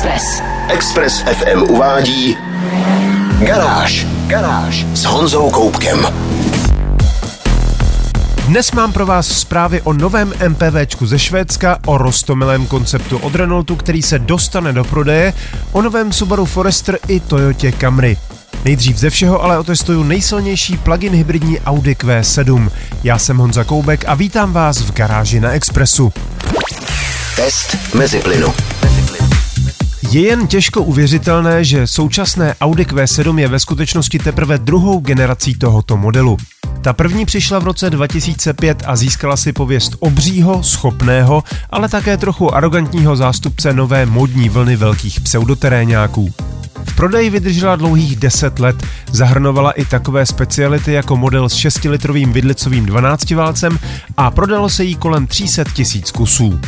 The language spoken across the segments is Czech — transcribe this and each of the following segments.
Express. Express FM uvádí Garáž. Garáž s Honzou Koupkem. Dnes mám pro vás zprávy o novém MPVčku ze Švédska, o rostomilém konceptu od Renaultu, který se dostane do prodeje, o novém Subaru Forester i Toyotě Camry. Nejdřív ze všeho ale otestuju nejsilnější plug-in hybridní Audi Q7. Já jsem Honza Koubek a vítám vás v garáži na Expressu. Test mezi plynu. Je jen těžko uvěřitelné, že současné Audi Q7 je ve skutečnosti teprve druhou generací tohoto modelu. Ta první přišla v roce 2005 a získala si pověst obřího, schopného, ale také trochu arrogantního zástupce nové modní vlny velkých pseudoterénáků. V prodeji vydržela dlouhých 10 let, zahrnovala i takové speciality jako model s 6-litrovým vidlicovým 12 válcem a prodalo se jí kolem 300 tisíc kusů.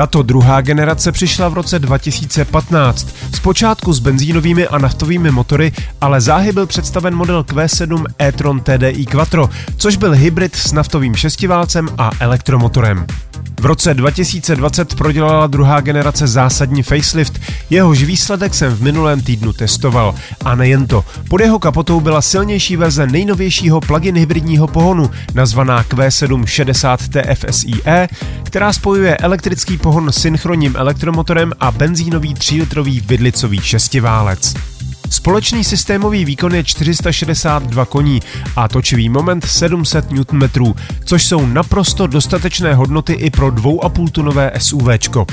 Tato druhá generace přišla v roce 2015, zpočátku s benzínovými a naftovými motory, ale záhy byl představen model Q7 e-tron TDI Quattro, což byl hybrid s naftovým šestiválcem a elektromotorem. V roce 2020 prodělala druhá generace zásadní facelift, jehož výsledek jsem v minulém týdnu testoval. A nejen to, pod jeho kapotou byla silnější verze nejnovějšího plug-in hybridního pohonu, nazvaná Q7 60 TFSIe, která spojuje elektrický pohon s synchronním elektromotorem a benzínový 3-litrový vidlicový šestiválec. Společný systémový výkon je 462 koní a točivý moment 700 Nm, což jsou naprosto dostatečné hodnoty i pro 2,5 tunové SUVčko.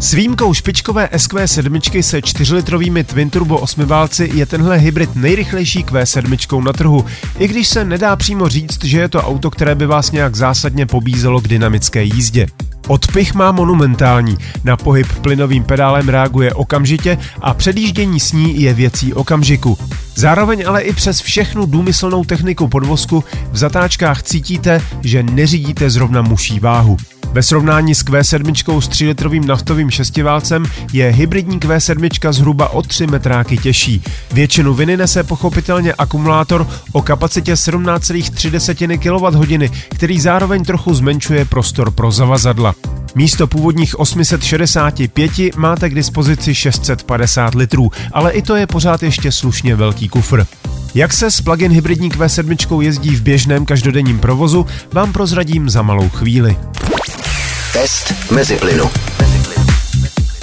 S výjimkou špičkové SQ7 se 4-litrovými twin turbo 8 válci je tenhle hybrid nejrychlejší Q7 na trhu, i když se nedá přímo říct, že je to auto, které by vás nějak zásadně pobízelo k dynamické jízdě. Odpich má monumentální, na pohyb plynovým pedálem reaguje okamžitě a předjíždění s ní je věcí okamžiku. Zároveň ale i přes všechnu důmyslnou techniku podvozku v zatáčkách cítíte, že neřídíte zrovna muší váhu. Ve srovnání s Q7 s 3-litrovým naftovým šestiválcem je hybridní Q7 zhruba o 3 metráky těžší. Většinu viny nese pochopitelně akumulátor o kapacitě 17,3 kWh, který zároveň trochu zmenšuje prostor pro zavazadla. Místo původních 865 máte k dispozici 650 litrů, ale i to je pořád ještě slušně velký kufr. Jak se s plug-in hybridní Q7 jezdí v běžném každodenním provozu, vám prozradím za malou chvíli. Test mezi plynu.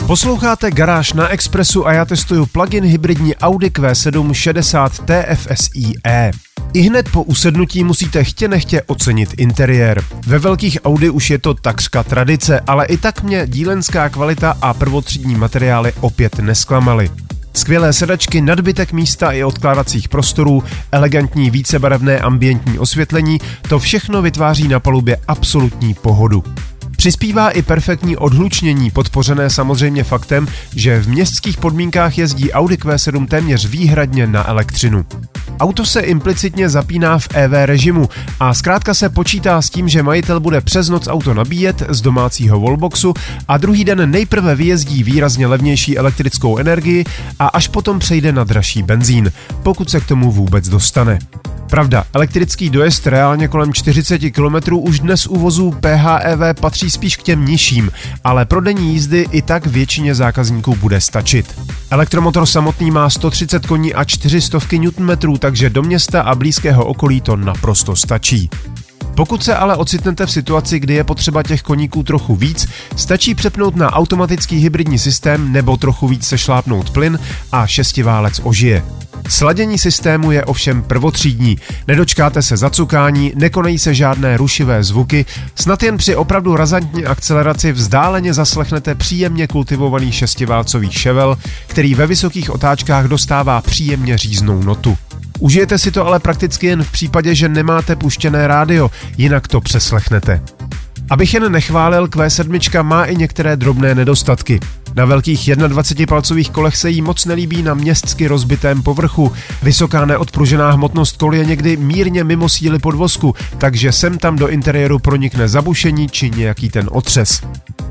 Posloucháte Garáž na Expressu a já testuju plug-in hybridní Audi Q7 60 TFSIe. I hned po usednutí musíte chtě nechtě ocenit interiér. Ve velkých Audi už je to takřka tradice, ale i tak mě dílenská kvalita a prvotřídní materiály opět nesklamaly. Skvělé sedačky, nadbytek místa i odkládacích prostorů, elegantní vícebarevné ambientní osvětlení, to všechno vytváří na palubě absolutní pohodu. Přispívá i perfektní odhlučnění, podpořené samozřejmě faktem, že v městských podmínkách jezdí Audi Q7 téměř výhradně na elektřinu. Auto se implicitně zapíná v EV režimu a zkrátka se počítá s tím, že majitel bude přes noc auto nabíjet z domácího wallboxu a druhý den nejprve vyjezdí výrazně levnější elektrickou energii a až potom přejde na dražší benzín, pokud se k tomu vůbec dostane. Pravda, elektrický dojezd reálně kolem 40 km už dnes u vozů PHEV patří spíš k těm nižším, ale pro denní jízdy i tak většině zákazníků bude stačit. Elektromotor samotný má 130 koní a 400 Nm, takže do města a blízkého okolí to naprosto stačí. Pokud se ale ocitnete v situaci, kdy je potřeba těch koníků trochu víc, stačí přepnout na automatický hybridní systém nebo trochu víc sešlápnout plyn a šestiválec ožije. Sladění systému je ovšem prvotřídní, nedočkáte se zacukání, nekonají se žádné rušivé zvuky, snad jen při opravdu razantní akceleraci vzdáleně zaslechnete příjemně kultivovaný šestiválcový ševel, který ve vysokých otáčkách dostává příjemně říznou notu. Užijete si to ale prakticky jen v případě, že nemáte puštěné rádio, jinak to přeslechnete. Abych jen nechválil, Q7 má i některé drobné nedostatky. Na velkých 21-palcových kolech se jí moc nelíbí na městsky rozbitém povrchu. Vysoká neodpružená hmotnost kol je někdy mírně mimo síly podvozku, takže sem tam do interiéru pronikne zabušení či nějaký ten otřes.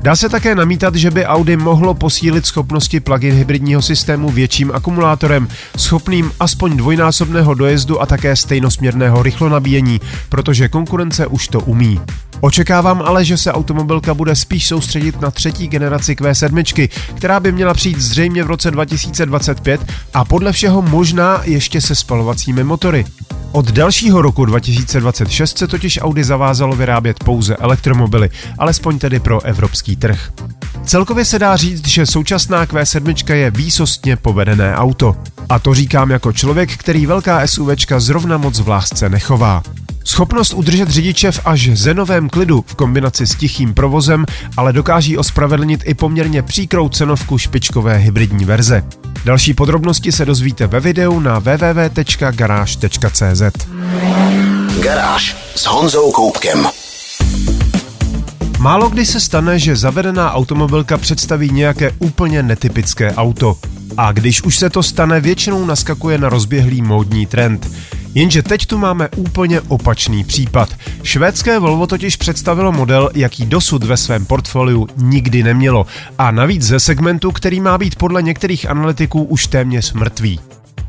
Dá se také namítat, že by Audi mohlo posílit schopnosti plug-in hybridního systému větším akumulátorem, schopným aspoň dvojnásobného dojezdu a také stejnosměrného rychlonabíjení, protože konkurence už to umí. Očekávám ale, že se automobilka bude spíš soustředit na třetí generaci Q7, která by měla přijít zřejmě v roce 2025 a podle všeho možná ještě se spalovacími motory. Od dalšího roku 2026 se totiž Audi zavázalo vyrábět pouze elektromobily, alespoň tedy pro evropský trh. Celkově se dá říct, že současná Q7 je výsostně povedené auto. A to říkám jako člověk, který velká SUVčka zrovna moc v lásce nechová. Schopnost udržet řidiče v až zenovém klidu v kombinaci s tichým provozem ale dokáží ospravedlnit i poměrně příkrou cenovku špičkové hybridní verze. Další podrobnosti se dozvíte ve videu na www.garage.cz. Garáž s Honzou Koupkem. Málo kdy se stane, že zavedená automobilka představí nějaké úplně netypické auto. A když už se to stane, většinou naskakuje na rozběhlý módní trend. Jenže teď tu máme úplně opačný případ. Švédské Volvo totiž představilo model, jaký dosud ve svém portfoliu nikdy nemělo. A navíc ze segmentu, který má být podle některých analytiků už téměř mrtvý.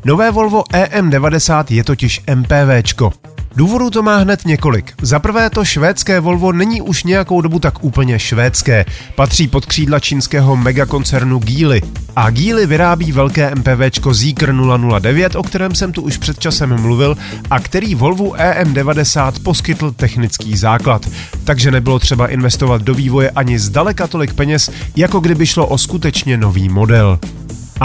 Nové Volvo EM90 je totiž MPVčko. Důvodů to má hned několik. Za prvé to švédské Volvo není už nějakou dobu tak úplně švédské. Patří pod křídla čínského megakoncernu Geely. A Geely vyrábí velké MPVčko Zeekr 009, o kterém jsem tu už před časem mluvil a který Volvo EM90 poskytl technický základ. Takže nebylo třeba investovat do vývoje ani zdaleka tolik peněz, jako kdyby šlo o skutečně nový model.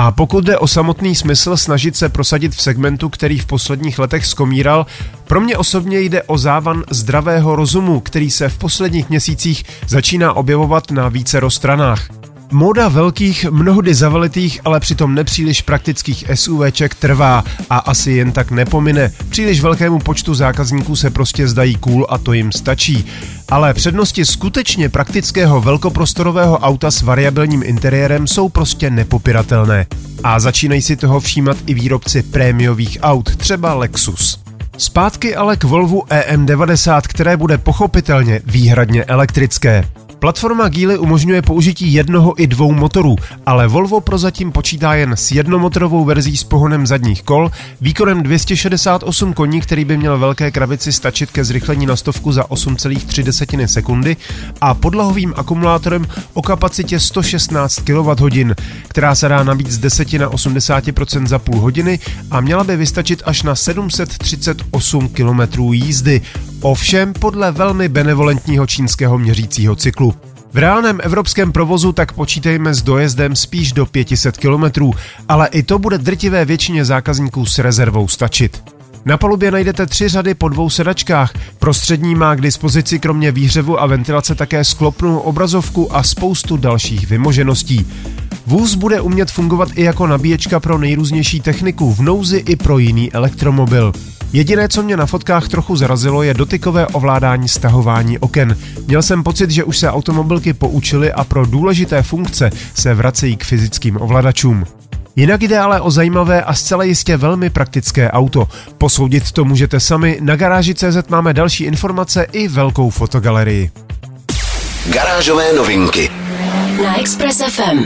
A pokud jde o samotný smysl snažit se prosadit v segmentu, který v posledních letech skomíral, pro mě osobně jde o závan zdravého rozumu, který se v posledních měsících začíná objevovat na více stranách. Móda velkých, mnohdy zavalitých, ale přitom nepříliš praktických SUVček trvá a asi jen tak nepomine. Příliš velkému počtu zákazníků se prostě zdají cool a to jim stačí. Ale přednosti skutečně praktického velkoprostorového auta s variabilním interiérem jsou prostě nepopiratelné. A začínají si toho všímat i výrobci prémiových aut, třeba Lexus. Zpátky ale k Volvu EM90, které bude pochopitelně výhradně elektrické. Platforma Geely umožňuje použití jednoho i dvou motorů, ale Volvo prozatím počítá jen s jednomotorovou verzí s pohonem zadních kol, výkonem 268 koní, který by měl velké krabici stačit ke zrychlení na stovku za 8,3 sekundy a podlahovým akumulátorem o kapacitě 116 kWh, která se dá nabít z 10 na 80% za půl hodiny a měla by vystačit až na 738 km jízdy. Ovšem podle velmi benevolentního čínského měřícího cyklu. V reálném evropském provozu tak počítejme s dojezdem spíš do 500 km, ale i to bude drtivé většině zákazníků s rezervou stačit. Na palubě najdete tři řady po dvou sedačkách. Prostřední má k dispozici kromě výhřevu a ventilace také sklopnou obrazovku a spoustu dalších vymožeností. Vůz bude umět fungovat i jako nabíječka pro nejrůznější techniku v nouzi i pro jiný elektromobil. Jediné, co mě na fotkách trochu zarazilo, je dotykové ovládání stahování oken. Měl jsem pocit, že už se automobilky poučily a pro důležité funkce se vracejí k fyzickým ovladačům. Jinak jde ale o zajímavé a zcela jistě velmi praktické auto. Posoudit to můžete sami, na garáži CZ máme další informace i velkou fotogalerii. Garážové novinky Na Express FM.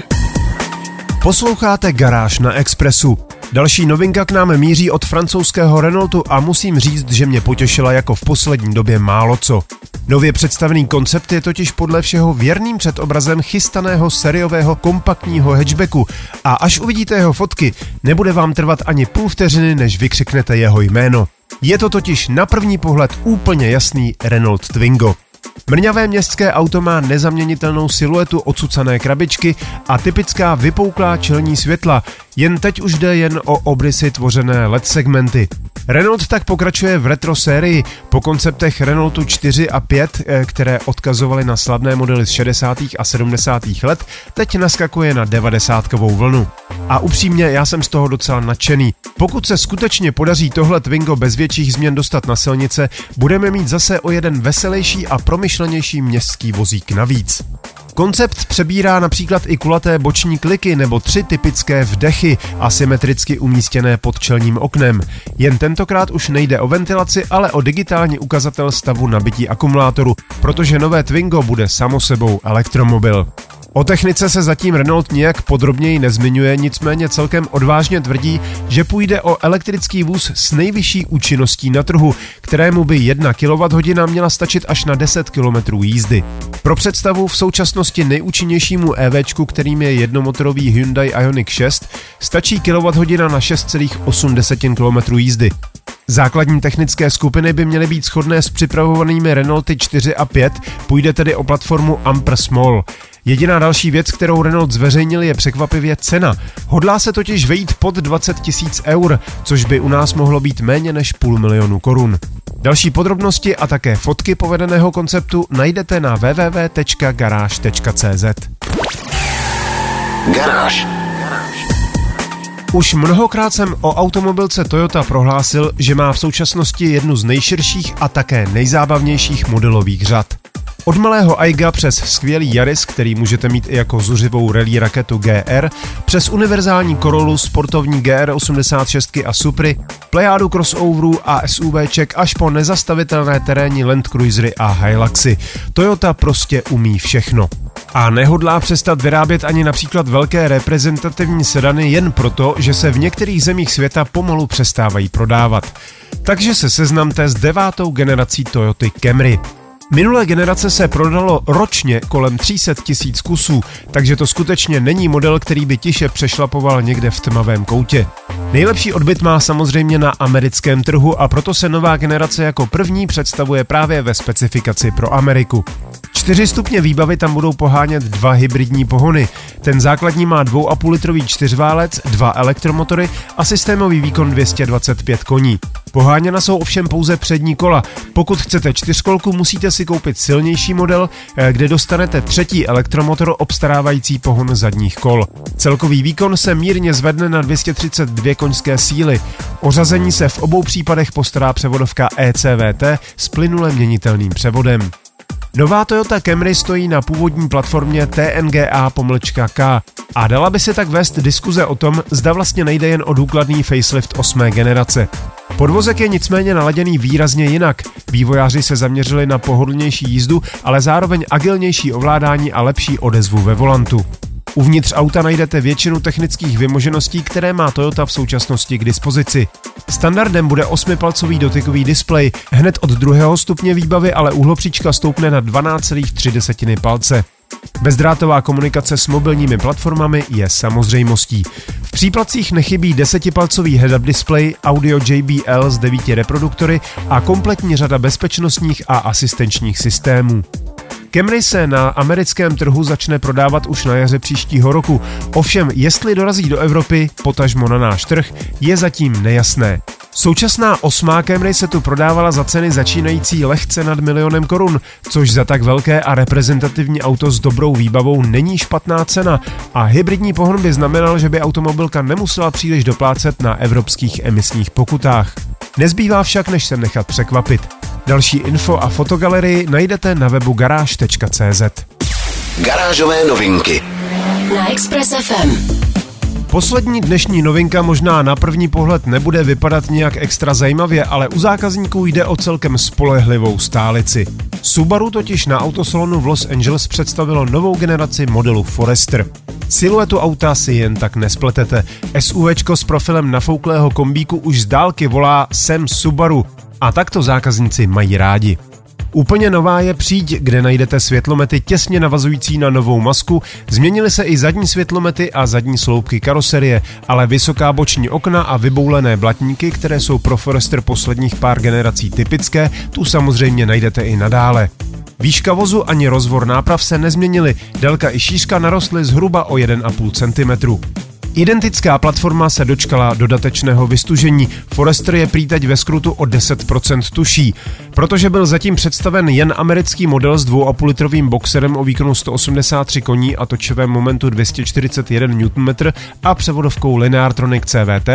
Posloucháte Garáž na Expressu. Další novinka k nám míří od francouzského Renaultu a musím říct, že mě potěšila jako v poslední době málo co. Nově představený koncept je totiž podle všeho věrným předobrazem chystaného seriového kompaktního hatchbacku a až uvidíte jeho fotky, nebude vám trvat ani půl vteřiny, než vykřiknete jeho jméno. Je to totiž na první pohled úplně jasný Renault Twingo. Mrňavé městské auto má nezaměnitelnou siluetu ocucané krabičky a typická vypouklá čelní světla, jen teď už jde jen o obrysy tvořené LED segmenty. Renault tak pokračuje v retro sérii po konceptech Renaultu 4 a 5, eh, které odkazovaly na slavné modely z 60. a 70. let, teď naskakuje na 90. vlnu. A upřímně, já jsem z toho docela nadšený. Pokud se skutečně podaří tohle Twingo bez větších změn dostat na silnice, budeme mít zase o jeden veselější a promyšlenější městský vozík navíc. Koncept přebírá například i kulaté boční kliky nebo tři typické vdechy, asymetricky umístěné pod čelním oknem. Jen tentokrát už nejde o ventilaci, ale o digitální ukazatel stavu nabití akumulátoru, protože nové Twingo bude samo sebou elektromobil. O technice se zatím Renault nijak podrobněji nezmiňuje, nicméně celkem odvážně tvrdí, že půjde o elektrický vůz s nejvyšší účinností na trhu, kterému by 1 kWh měla stačit až na 10 km jízdy. Pro představu v současnosti nejúčinnějšímu EV, kterým je jednomotorový Hyundai Ioniq 6, stačí kWh na 6,8 km jízdy. Základní technické skupiny by měly být shodné s připravovanými Renaulty 4 a 5, půjde tedy o platformu Ampere Small. Jediná další věc, kterou Renault zveřejnil, je překvapivě cena. Hodlá se totiž vejít pod 20 tisíc eur, což by u nás mohlo být méně než půl milionu korun. Další podrobnosti a také fotky povedeného konceptu najdete na www.garage.cz. Garáž. Už mnohokrát jsem o automobilce Toyota prohlásil, že má v současnosti jednu z nejširších a také nejzábavnějších modelových řad. Od malého Aiga přes skvělý Yaris, který můžete mít i jako zuřivou rally raketu GR, přes univerzální Corollu, sportovní GR86 a Supry, plejádu crossoverů a SUVček až po nezastavitelné terénní Land Cruisery a Hiluxy. Toyota prostě umí všechno. A nehodlá přestat vyrábět ani například velké reprezentativní sedany jen proto, že se v některých zemích světa pomalu přestávají prodávat. Takže se seznamte s devátou generací Toyoty Camry. Minulé generace se prodalo ročně kolem 300 tisíc kusů, takže to skutečně není model, který by tiše přešlapoval někde v tmavém koutě. Nejlepší odbyt má samozřejmě na americkém trhu a proto se nová generace jako první představuje právě ve specifikaci pro Ameriku. Čtyři stupně výbavy tam budou pohánět dva hybridní pohony. Ten základní má 2,5 litrový čtyřválec, dva elektromotory a systémový výkon 225 koní. Poháněna jsou ovšem pouze přední kola. Pokud chcete čtyřkolku, musíte si koupit silnější model, eh, kde dostanete třetí elektromotor obstarávající pohon zadních kol. Celkový výkon se mírně zvedne na 232 koňské síly. Ořazení se v obou případech postará převodovka ECVT s plynule měnitelným převodem. Nová Toyota Camry stojí na původní platformě TNGA-K a dala by se tak vést diskuze o tom, zda vlastně nejde jen o důkladný facelift osmé generace. Podvozek je nicméně naladěný výrazně jinak. Vývojáři se zaměřili na pohodlnější jízdu, ale zároveň agilnější ovládání a lepší odezvu ve volantu. Uvnitř auta najdete většinu technických vymožeností, které má Toyota v současnosti k dispozici. Standardem bude 8-palcový dotykový displej, hned od druhého stupně výbavy ale úhlopříčka stoupne na 12,3 palce. Bezdrátová komunikace s mobilními platformami je samozřejmostí. V příplacích nechybí desetipalcový head-up display, audio JBL s devíti reproduktory a kompletní řada bezpečnostních a asistenčních systémů. Camry se na americkém trhu začne prodávat už na jaře příštího roku. Ovšem, jestli dorazí do Evropy, potažmo na náš trh, je zatím nejasné. Současná osmá Camry se tu prodávala za ceny začínající lehce nad milionem korun, což za tak velké a reprezentativní auto s dobrou výbavou není špatná cena a hybridní pohon by znamenal, že by automobilka nemusela příliš doplácet na evropských emisních pokutách. Nezbývá však, než se nechat překvapit. Další info a fotogalerii najdete na webu garáž.cz. Garážové novinky Na Express FM. Poslední dnešní novinka možná na první pohled nebude vypadat nějak extra zajímavě, ale u zákazníků jde o celkem spolehlivou stálici. Subaru totiž na autosalonu v Los Angeles představilo novou generaci modelu Forester. Siluetu auta si jen tak nespletete. SUVčko s profilem nafouklého kombíku už z dálky volá Sem Subaru a tak to zákazníci mají rádi. Úplně nová je příď, kde najdete světlomety těsně navazující na novou masku, změnily se i zadní světlomety a zadní sloupky karoserie, ale vysoká boční okna a vyboulené blatníky, které jsou pro Forester posledních pár generací typické, tu samozřejmě najdete i nadále. Výška vozu ani rozvor náprav se nezměnily, délka i šířka narostly zhruba o 1,5 cm. Identická platforma se dočkala dodatečného vystužení. Forester je prý teď ve skrutu o 10% tuší. Protože byl zatím představen jen americký model s 2,5 litrovým boxerem o výkonu 183 koní a točivém momentu 241 Nm a převodovkou Lineartronic CVT,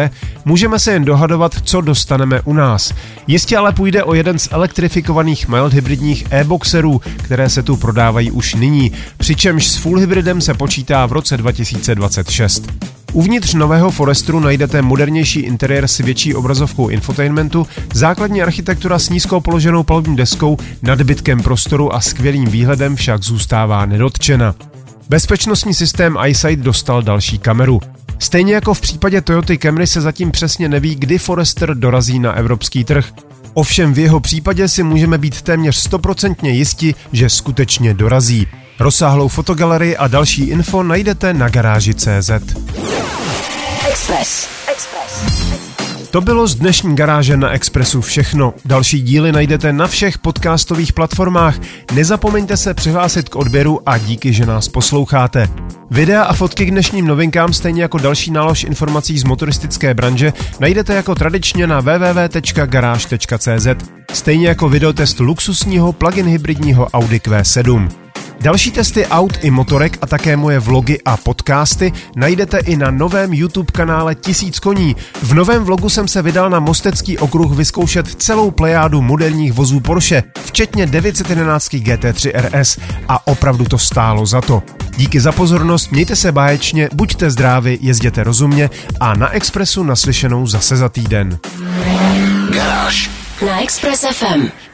můžeme se jen dohadovat, co dostaneme u nás. Jistě ale půjde o jeden z elektrifikovaných mild hybridních e-boxerů, které se tu prodávají už nyní, přičemž s full hybridem se počítá v roce 2026. Uvnitř nového Forestru najdete modernější interiér s větší obrazovkou infotainmentu, základní architektura s nízkou položenou palubní deskou, nadbytkem prostoru a skvělým výhledem však zůstává nedotčena. Bezpečnostní systém iSight dostal další kameru. Stejně jako v případě Toyota Camry se zatím přesně neví, kdy Forester dorazí na evropský trh. Ovšem v jeho případě si můžeme být téměř stoprocentně jisti, že skutečně dorazí. Rozsáhlou fotogalerii a další info najdete na garáži.cz. Express. Express. To bylo z dnešní garáže na Expressu všechno. Další díly najdete na všech podcastových platformách. Nezapomeňte se přihlásit k odběru a díky, že nás posloucháte. Videa a fotky k dnešním novinkám, stejně jako další nálož informací z motoristické branže, najdete jako tradičně na www.garage.cz, stejně jako videotest luxusního plug-in hybridního Audi Q7. Další testy aut i motorek a také moje vlogy a podcasty najdete i na novém YouTube kanále Tisíc koní. V novém vlogu jsem se vydal na Mostecký okruh vyzkoušet celou plejádu moderních vozů Porsche, včetně 911 GT3 RS a opravdu to stálo za to. Díky za pozornost, mějte se báječně, buďte zdraví, jezděte rozumně a na Expressu naslyšenou zase za týden. Garáž na Express FM.